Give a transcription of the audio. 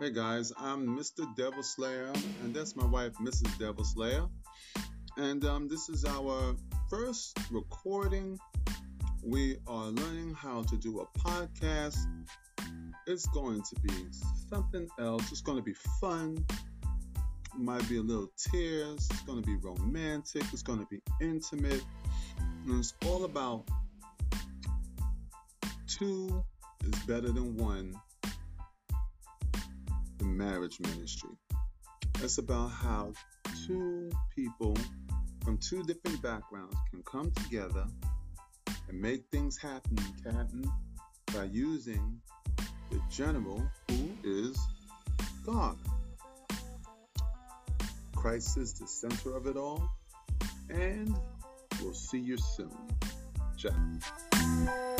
Hey guys, I'm Mr. Devil Slayer, and that's my wife, Mrs. Devil Slayer. And um, this is our first recording. We are learning how to do a podcast. It's going to be something else. It's going to be fun. Might be a little tears. It's going to be romantic. It's going to be intimate. And it's all about two is better than one marriage ministry. It's about how two people from two different backgrounds can come together and make things happen in Canton by using the general who is God. Christ is the center of it all, and we'll see you soon. Ciao.